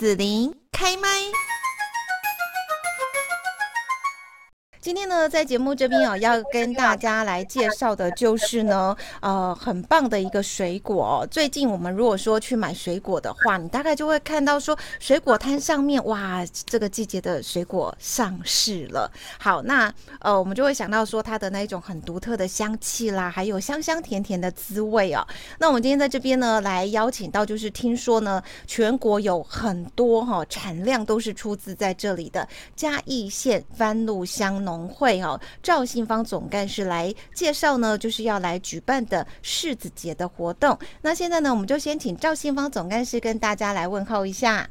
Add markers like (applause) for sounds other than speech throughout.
子琳开麦。今天呢，在节目这边啊，要跟大家来介绍的就是呢，呃，很棒的一个水果。最近我们如果说去买水果的话，你大概就会看到说，水果摊上面，哇，这个季节的水果上市了。好，那呃，我们就会想到说，它的那一种很独特的香气啦，还有香香甜甜的滋味哦。那我们今天在这边呢，来邀请到，就是听说呢，全国有很多哈、哦、产量都是出自在这里的嘉义县番路乡农会哦，赵信芳总干事来介绍呢，就是要来举办的柿子节的活动。那现在呢，我们就先请赵信芳总干事跟大家来问候一下。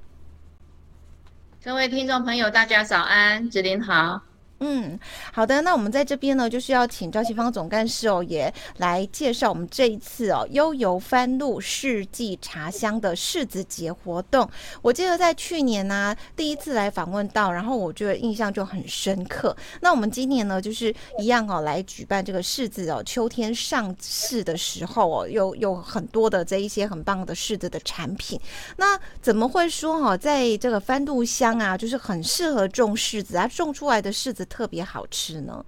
各位听众朋友，大家早安，子琳好。嗯，好的，那我们在这边呢，就是要请赵信芳总干事哦，也来介绍我们这一次哦，悠游番路世纪茶香的柿子节活动。我记得在去年呢、第一次来访问到，然后我觉得印象就很深刻。那我们今年呢，就是一样哦，来举办这个柿子哦，秋天上市的时候哦，有有很多的这一些很棒的柿子的产品。那怎么会说哈、哦，在这个番路乡啊，就是很适合种柿子啊，种出来的柿子。特别好吃呢，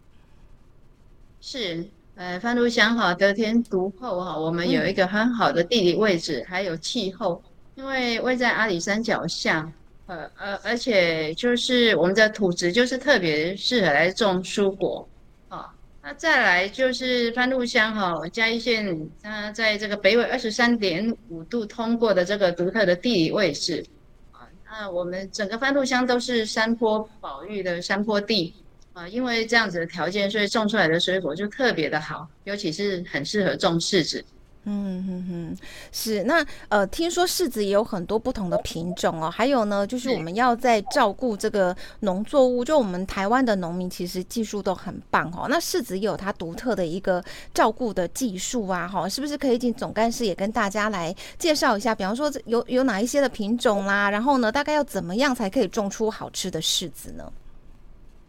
是呃，番路乡哈得天独厚哈，我们有一个很好的地理位置，还有气候，因为位在阿里山脚下，呃呃，而且就是我们的土质就是特别适合来种蔬果啊。那再来就是番路乡哈，嘉义县它在这个北纬二十三点五度通过的这个独特的地理位置啊，那我们整个番路乡都是山坡保育的山坡地。啊，因为这样子的条件，所以种出来的水果就特别的好，尤其是很适合种柿子。嗯哼哼，是那呃，听说柿子也有很多不同的品种哦，还有呢，就是我们要在照顾这个农作物，就我们台湾的农民其实技术都很棒哦。那柿子也有它独特的一个照顾的技术啊，哈，是不是可以请总干事也跟大家来介绍一下？比方说有有哪一些的品种啦，然后呢，大概要怎么样才可以种出好吃的柿子呢？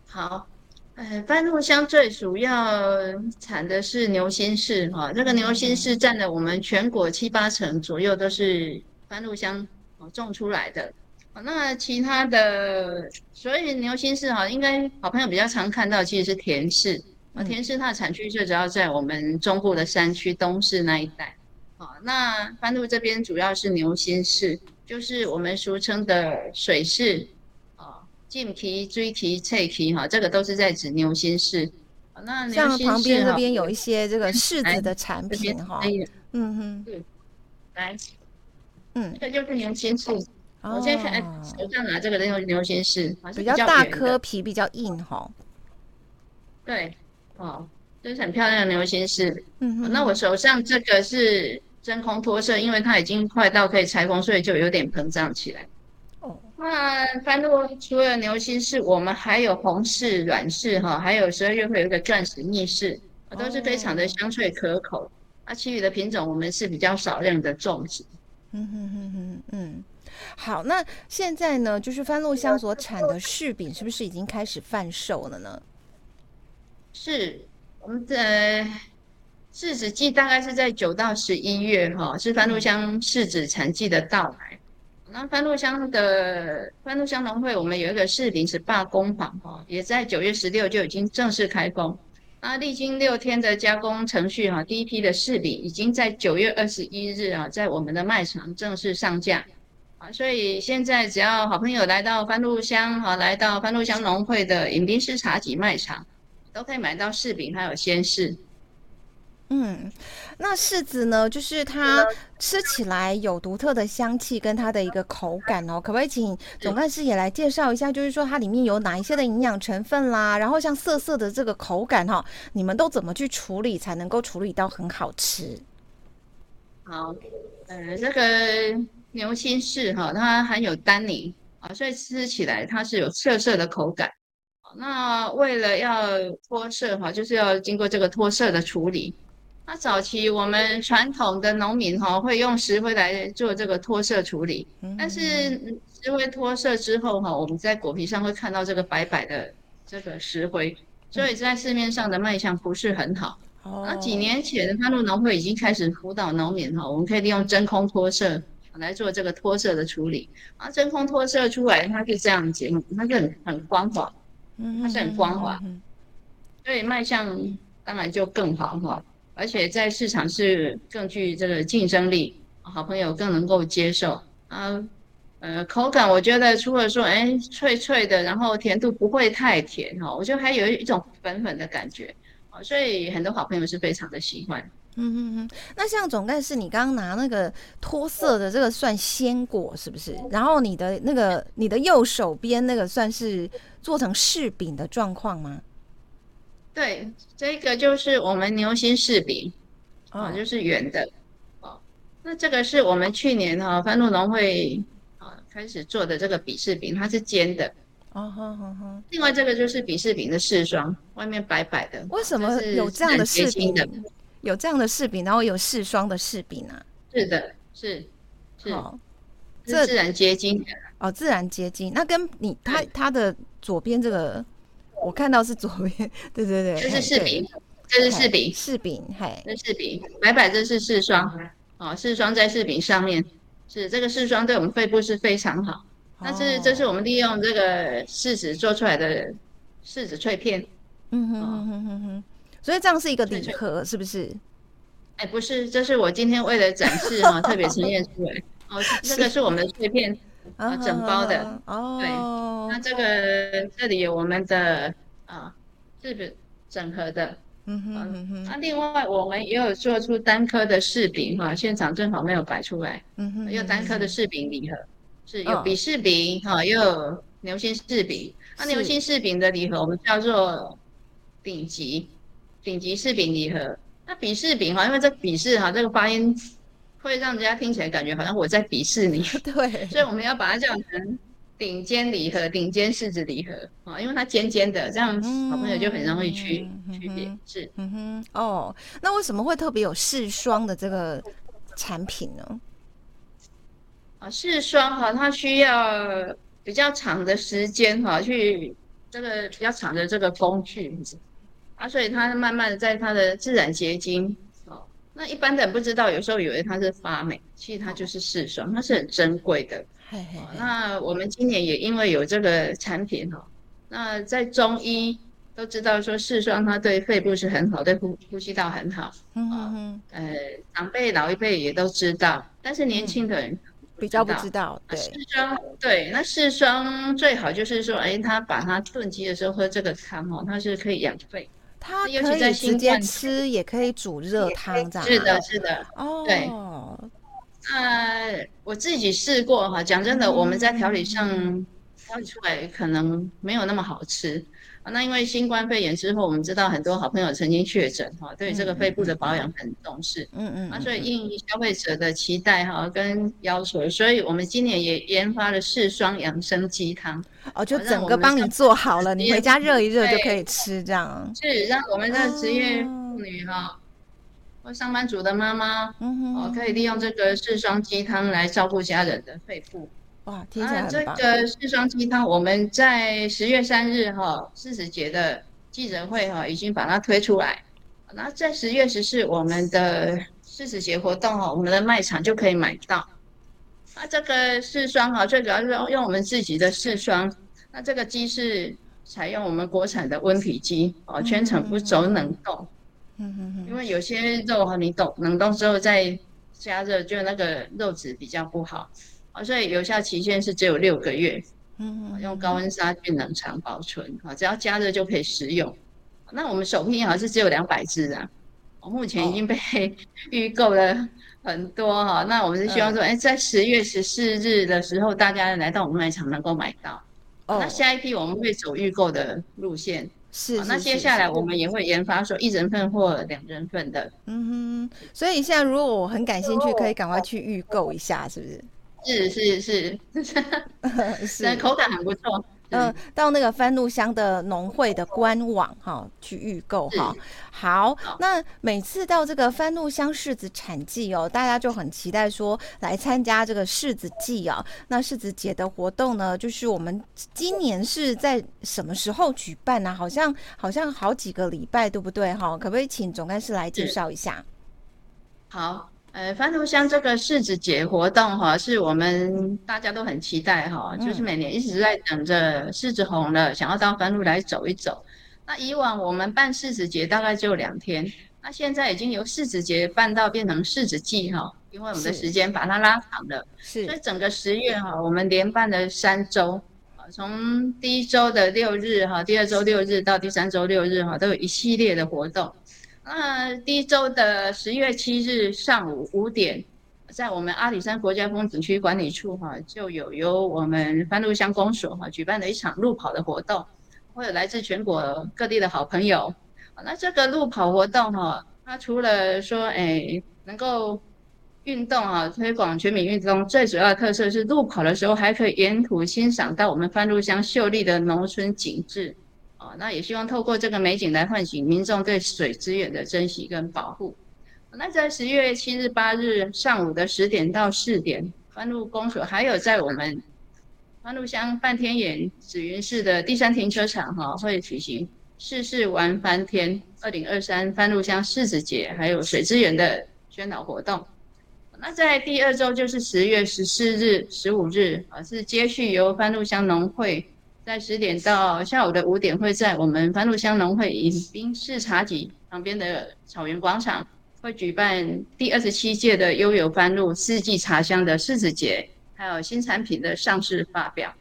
好。呃，番路乡最主要产的是牛心柿哈，这个牛心柿占了我们全国七八成左右，都是番路乡哦种出来的。那其他的，所以牛心柿哈，应该好朋友比较常看到，其实是甜柿。啊，甜柿它的产区最主要在我们中部的山区东市那一带。好，那番路这边主要是牛心柿，就是我们俗称的水柿。浸皮、锥皮、脆皮，哈，这个都是在指牛心柿。那像旁边这边有一些这个柿子的产品，哈，嗯哼，对，来，嗯，这就是牛心柿。我先看手上拿这个牛牛心柿，比较大颗，皮比较硬，哈。对，哦，这是很漂亮的牛心柿。嗯哼，那我手上这个是真空脱色，因为它已经快到可以拆封，所以就有点膨胀起来。那番路除了牛心柿，我们还有红柿、软柿哈，还有十二月会有一个钻石蜜柿，都是非常的香脆可口。那、oh. 其余的品种我们是比较少量的种植。嗯哼哼哼嗯，好，那现在呢，就是番路香所产的柿饼是不是已经开始贩售了呢？是，我们的柿子季大概是在九到十一月哈，是番路香柿子产季的到来。那番路乡的番路乡农会，我们有一个柿饼是罢工坊哈，也在九月十六就已经正式开工。那历经六天的加工程序哈，第一批的柿饼已经在九月二十一日啊，在我们的卖场正式上架啊。所以现在只要好朋友来到番路乡哈，来到番路乡农会的饮宾式茶几卖场，都可以买到柿饼还有鲜柿。嗯，那柿子呢，就是它吃起来有独特的香气跟它的一个口感哦，可不可以请总干事也来介绍一下？就是说它里面有哪一些的营养成分啦，然后像涩涩的这个口感哈，你们都怎么去处理才能够处理到很好吃？好，呃，这个牛心柿哈，它含有单宁啊，所以吃起来它是有涩涩的口感。那为了要脱色哈，就是要经过这个脱色的处理。那早期我们传统的农民哈会用石灰来做这个脱色处理，但是石灰脱色之后哈，我们在果皮上会看到这个白白的这个石灰，所以在市面上的卖相不是很好。那几年前潘路农会已经开始辅导农民哈，我们可以利用真空脱色来做这个脱色的处理。啊，真空脱色出来，它是这样子，它是很很光滑，它是很光滑，所以卖相当然就更好哈，而且在市场是更具这个竞争力，好朋友更能够接受啊。呃，口感我觉得除了说，哎，脆脆的，然后甜度不会太甜哈，我觉得还有一种粉粉的感觉，所以很多好朋友是非常的喜欢。嗯嗯嗯，那像总干事，你刚刚拿那个脱色的这个算鲜果是不是？然后你的那个你的右手边那个算是做成柿饼的状况吗？对，这个就是我们牛心柿饼，哦，就是圆的。哦，那这个是我们去年哈番路农会啊。开始做的这个比柿饼，它是尖的。哦吼吼吼。另外这个就是比柿饼的柿霜，外面白白的。为什么有这样的柿饼？有这样的柿饼，然后有柿霜的柿饼啊？是的，是是。哦，这自然结晶的。哦，自然结晶。那跟你它它的左边这个，我看到是左边。(laughs) 对对对，这是柿饼，这是柿饼，柿饼，嘿，这柿饼，白白这是柿霜。哦，柿霜在柿饼上面。是这个柿霜对我们肺部是非常好，但是这是我们利用这个柿子做出来的柿子脆片。嗯哼哼哼哼哼，所以这样是一个礼盒，是不是？哎，不是，这是我今天为了展示哈，特别呈现出来。哦，这 (laughs) 个是我们的脆片啊，整包的。哦，对，那这个这里有我们的啊，是不整盒的？嗯哼嗯哼，那另外我们也有做出单颗的柿饼哈，现场正好没有摆出来。嗯哼，有单颗的柿饼礼盒，是有比柿饼哈，又有牛心柿饼。那牛心柿饼的礼盒我们叫做顶级顶级柿饼礼盒。那比柿饼哈，因为这比柿哈这个发音会让人家听起来感觉好像我在鄙视你。(laughs) 对，(laughs) 所以我们要把它叫成。顶尖礼盒，顶尖柿子礼盒啊，因为它尖尖的，这样好朋友就很容易区区别。是，嗯哼，哦，那为什么会特别有柿霜的这个产品呢？啊，柿霜哈，它需要比较长的时间哈，去这个比较长的这个工序啊，所以它慢慢的在它的自然结晶。哦，那一般的人不知道，有时候以为它是发霉，其实它就是柿霜，它是很珍贵的。哦、那我们今年也因为有这个产品哈，那在中医都知道说柿霜它对肺部是很好，对呼呼吸道很好。嗯嗯。呃，长辈老一辈也都知道，但是年轻的人、嗯、比较不知道。对。柿霜对，那柿霜最好就是说，哎，他把它炖鸡的时候喝这个汤哦，它是可以养肺。它可以直接吃，也可以煮热汤这样。是的，是的。哦。对。呃，我自己试过哈，讲真的，我们在调理上调理出来可能没有那么好吃啊。那因为新冠肺炎之后，我们知道很多好朋友曾经确诊哈，对这个肺部的保养很重视。嗯嗯。啊，所以应消费者的期待哈跟要求，所以我们今年也研发了四双养生鸡汤。哦，就整个帮你做好了，你回家热一热就可以吃，这样。是让我们的职业妇女哈。或上班族的妈妈，嗯哼，哦，可以利用这个四双鸡汤来照顾家人的肺部。哇，听起来。这个四双鸡汤，我们在十月三日哈四十节的记者会哈已经把它推出来。那在十月十四，我们的四十节活动哈，我们的卖场就可以买到。那这个四双哈，最主要是用我们自己的四双。那这个鸡是采用我们国产的温体鸡哦，全程不走冷冻。嗯嗯嗯，因为有些肉哈，你冻冷冻之后再加热，就那个肉质比较不好，啊，所以有效期限是只有六个月。嗯哼，用高温杀菌冷藏保存，啊，只要加热就可以食用。那我们首批好像是只有两百只啊，我目前已经被 (laughs) 预购了很多哈。那我们是希望说，哎，在十月十四日的时候，大家来到我们卖场能够买到。哦，那下一批我们会走预购的路线。是，是，是，那接下来我们也会研发说一人份或两人份的。嗯哼，所以现在如果我很感兴趣，可以赶快去预购一下，是不是？是是是，是，(laughs) 口感很不错。嗯，到那个番路乡的农会的官网哈去预购哈。好，那每次到这个番路乡柿子产季哦，大家就很期待说来参加这个柿子季哦。那柿子节的活动呢，就是我们今年是在什么时候举办呢？好像好像好几个礼拜，对不对？哈，可不可以请总干事来介绍一下？好，呃，番路乡这个柿子节活动哈，是我们大家都很期待哈，嗯、就是每年一直在等着柿子红了，想要到番路来走一走。那以往我们办柿子节大概就两天，那现在已经由柿子节办到变成柿子季哈，因为我们的时间把它拉长了，是，所以整个十月哈，我们连办了三周，啊，从第一周的六日哈，第二周六日到第三周六日哈，都有一系列的活动。那第一周的十月七日上午五点，在我们阿里山国家风景区管理处哈，就有由我们番路乡公所哈举办的一场路跑的活动，会有来自全国各地的好朋友。那这个路跑活动哈，它除了说哎能够运动啊，推广全民运动，最主要的特色是路跑的时候还可以沿途欣赏到我们番路乡秀丽的农村景致。那也希望透过这个美景来唤醒民众对水资源的珍惜跟保护。那在十月七日、八日上午的十点到四点，番路公所还有在我们番路乡半天眼紫云寺的第三停车场哈，会举行“柿柿玩番天”二零二三番路乡柿子节，还有水资源的宣导活动。那在第二周就是十月十四日、十五日啊，是接续由番路乡农会。在十点到下午的五点，会在我们番路乡农会迎宾市茶几旁边的草原广场，会举办第二十七届的悠游番路四季茶香的柿子节，还有新产品的上市发表。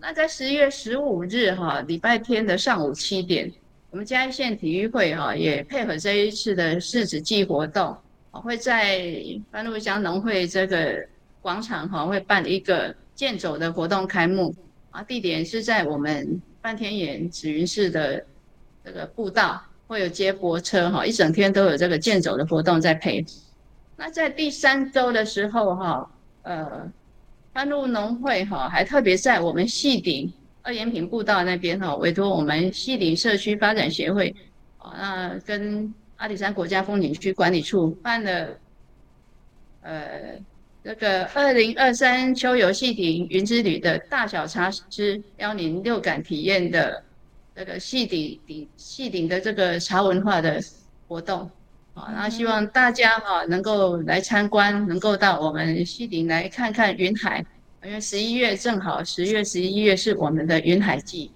那在十月十五日哈，礼拜天的上午七点，我们嘉义县体育会哈也配合这一次的柿子季活动，会在番路乡农会这个广场哈会办一个健走的活动开幕。啊，地点是在我们半天岩紫云寺的这个步道，会有接驳车哈，一整天都有这个健走的活动在配。那在第三周的时候哈，呃，番路农会哈还特别在我们细顶二延平步道那边哈，委托我们细顶社区发展协会啊，那跟阿里山国家风景区管理处办了呃。这个二零二三秋游细顶云之旅的大小茶之邀您六感体验的这个细顶顶细顶的这个茶文化的活动啊，那希望大家哈能够来参观，能够到我们细顶来看看云海，因为十一月正好十月十一月是我们的云海季。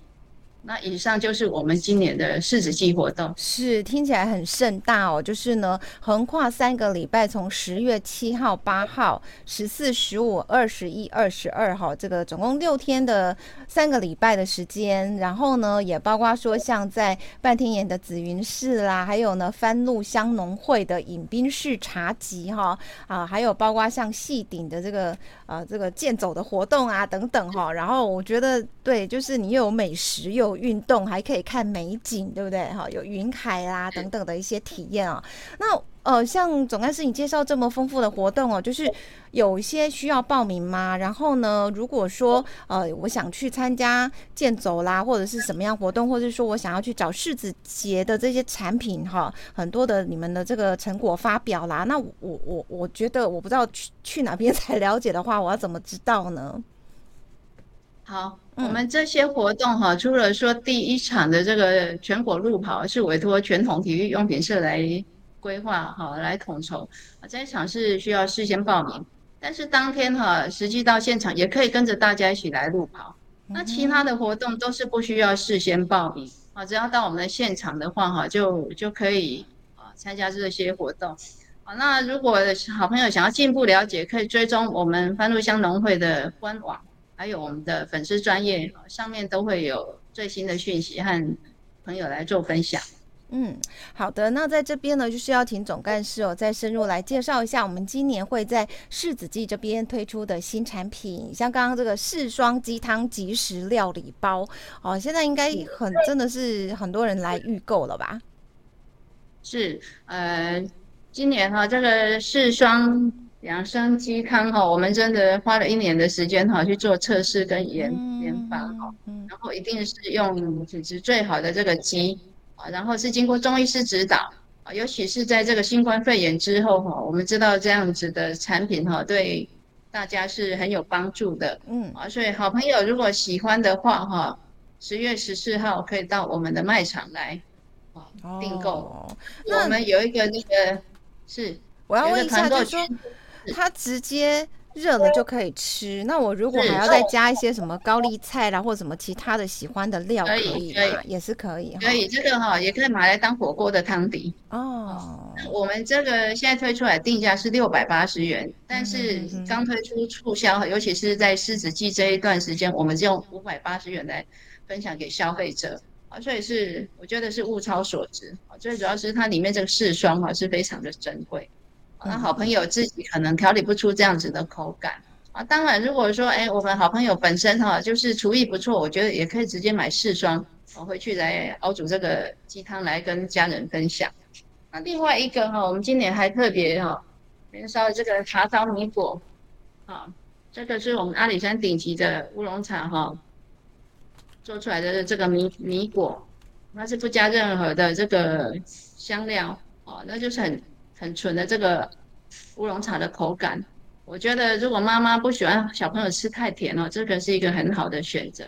那以上就是我们今年的柿子季活动，是听起来很盛大哦。就是呢，横跨三个礼拜，从十月七号、八号、十四、十五、二十一、二十二号，这个总共六天的三个礼拜的时间。然后呢，也包括说像在半天岩的紫云寺啦，还有呢番路乡农会的饮宾式茶集哈啊，还有包括像细顶的这个呃这个健走的活动啊等等哈。然后我觉得对，就是你又有美食又运动还可以看美景，对不对？哈，有云海啦等等的一些体验啊。那呃，像总干事你介绍这么丰富的活动哦，就是有一些需要报名吗？然后呢，如果说呃，我想去参加健走啦，或者是什么样活动，或者说我想要去找柿子节的这些产品哈，很多的你们的这个成果发表啦，那我我我觉得我不知道去去哪边才了解的话，我要怎么知道呢？好。我们这些活动哈，除了说第一场的这个全国路跑是委托全统体育用品社来规划哈，来统筹，这一场是需要事先报名，但是当天哈，实际到现场也可以跟着大家一起来路跑。那其他的活动都是不需要事先报名啊，只要到我们的现场的话哈，就就可以啊参加这些活动。好，那如果好朋友想要进一步了解，可以追踪我们番路乡农会的官网。还有我们的粉丝专业上面都会有最新的讯息和朋友来做分享。嗯，好的，那在这边呢，就是要请总干事哦，再深入来介绍一下我们今年会在柿子季这边推出的新产品，像刚刚这个柿霜鸡汤即食料理包哦，现在应该很真的是很多人来预购了吧？是，呃，今年哈这个柿霜。养生鸡汤哈，我们真的花了一年的时间哈去做测试跟研研发哈，然后一定是用品质最好的这个鸡啊，然后是经过中医师指导啊，尤其是在这个新冠肺炎之后哈，我们知道这样子的产品哈对大家是很有帮助的，嗯。啊，所以好朋友如果喜欢的话哈，十月十四号可以到我们的卖场来啊订购，我们有一个那个是。我要问一下，就是说它直接热了就可以吃，那我如果还要再加一些什么高丽菜啦，或什么其他的喜欢的料，可以可以，也是可以。可以，这个哈也可以拿来当火锅的汤底。哦。我们这个现在推出来定价是六百八十元，但是刚推出促销，尤其是在狮子季这一段时间，我们就用五百八十元来分享给消费者。啊，所以是我觉得是物超所值。啊，最主要是它里面这个柿霜哈是非常的珍贵，那好朋友自己可能调理不出这样子的口感啊。当然，如果说哎，我们好朋友本身哈就是厨艺不错，我觉得也可以直接买四双，我回去来熬煮这个鸡汤来跟家人分享。那另外一个哈，我们今年还特别哈，燃烧这个茶烧米果，啊，这个是我们阿里山顶级的乌龙茶哈。做出来的这个米米果，它是不加任何的这个香料哦，那就是很很纯的这个乌龙茶的口感。我觉得如果妈妈不喜欢小朋友吃太甜哦，这个是一个很好的选择。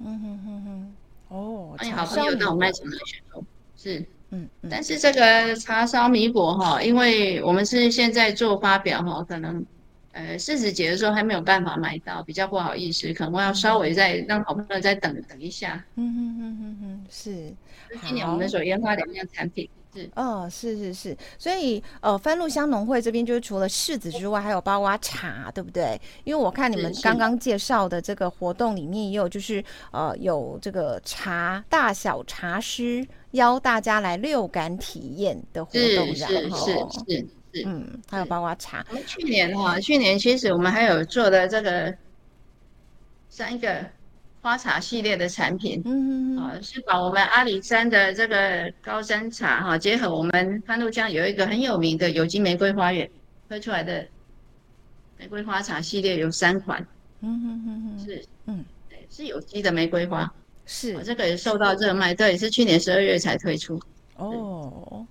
嗯哼哼哼，哦，欢迎好朋友到我们卖场来选购。是，嗯，嗯，但是这个茶烧米果哈，因为我们是现在做发表哈，可能。呃，柿子节的时候还没有办法买到，比较不好意思，可能我要稍微再让好朋友再等等一下。嗯哼哼哼哼，是。今年我们所研发两样产品是。哦，是是是，所以呃，番路乡农会这边就是除了柿子之外，还有包括茶，对不对？因为我看你们刚刚介绍的这个活动里面也有，就是呃，有这个茶大小茶师邀大家来六感体验的活动，然后是是。是是嗯，还有包括茶。我们去年哈，去年其实我们还有做的这个三个花茶系列的产品，嗯嗯啊，是把我们阿里山的这个高山茶哈，结合我们番路江有一个很有名的有机玫瑰花园推出来的玫瑰花茶系列有三款，嗯嗯嗯嗯，是，嗯，对，是有机的玫瑰花，是，这个也受到热卖，对，是去年十二月才推出，哦。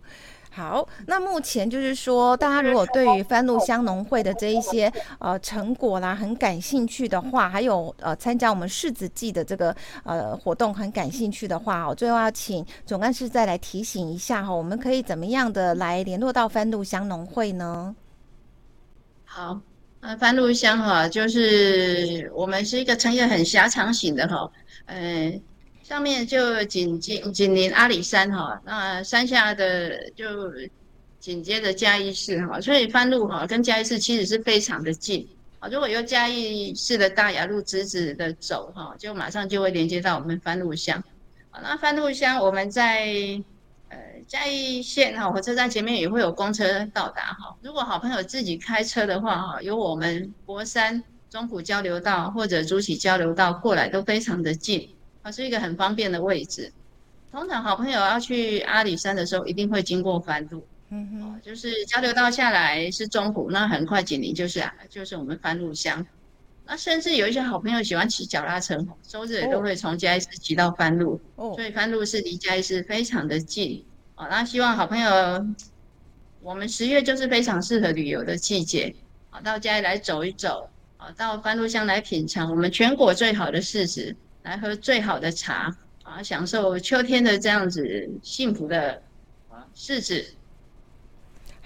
好，那目前就是说，大家如果对于番路乡农会的这一些呃成果啦很感兴趣的话，还有呃参加我们柿子季的这个呃活动很感兴趣的话，我最后要请总干事再来提醒一下哈，我们可以怎么样的来联络到番路乡农会呢？好，呃，番路乡哈，就是我们是一个产业很狭长型的哈，嗯。上面就紧紧紧邻阿里山哈，那山下的就紧接着嘉义市哈，所以番路哈跟嘉义市其实是非常的近啊。如果由嘉义市的大雅路直直的走哈，就马上就会连接到我们番路乡。那番路乡我们在呃嘉义县哈火车站前面也会有公车到达哈。如果好朋友自己开车的话哈，由我们博山中埔交流道或者竹崎交流道过来都非常的近。它是一个很方便的位置。通常好朋友要去阿里山的时候，一定会经过番路。嗯哼，就是交流道下来是中埔，那很快紧邻就是啊，就是我们番路乡。那甚至有一些好朋友喜欢骑脚踏车，周日也都会从嘉义市骑到番路。哦，所以番路是离嘉义市非常的近。哦，那希望好朋友，我们十月就是非常适合旅游的季节。啊，到嘉义来走一走，啊，到番路乡来品尝我们全国最好的柿子。来喝最好的茶啊，享受秋天的这样子幸福的啊柿子。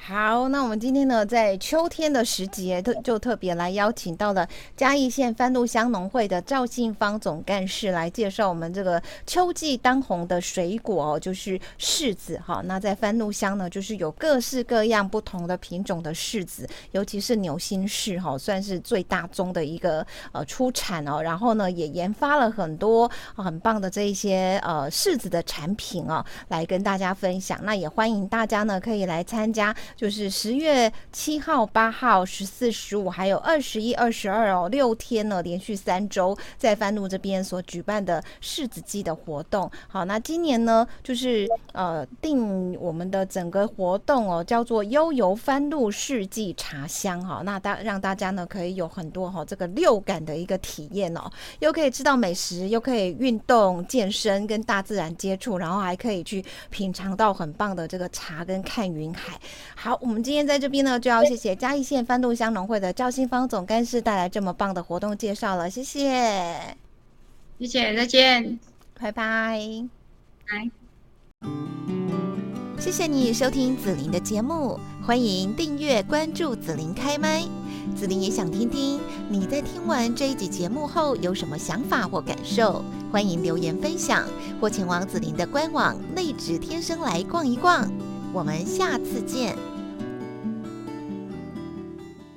好，那我们今天呢，在秋天的时节，特就特别来邀请到了嘉义县番路乡农会的赵信芳总干事来介绍我们这个秋季当红的水果哦，就是柿子哈。那在番路乡呢，就是有各式各样不同的品种的柿子，尤其是牛心柿哈，算是最大宗的一个呃出产哦。然后呢，也研发了很多很棒的这一些呃柿子的产品哦，来跟大家分享。那也欢迎大家呢，可以来参加。就是十月七号、八号、十四、十五，还有二十一、二十二哦，六天呢，连续三周在番路这边所举办的柿子季的活动。好，那今年呢，就是呃定我们的整个活动哦，叫做“悠游番路柿季茶香”哈。那大让大家呢可以有很多哈这个六感的一个体验哦，又可以吃到美食，又可以运动健身，跟大自然接触，然后还可以去品尝到很棒的这个茶跟看云海。好，我们今天在这边呢，就要谢谢嘉义县番路乡农会的赵新芳总干事带来这么棒的活动介绍了，谢谢，谢谢，再见，拜拜，拜。谢谢你收听紫琳的节目，欢迎订阅关注紫琳开麦。紫琳也想听听你在听完这一集节目后有什么想法或感受，欢迎留言分享或前往紫琳的官网内指天生来逛一逛。我们下次见。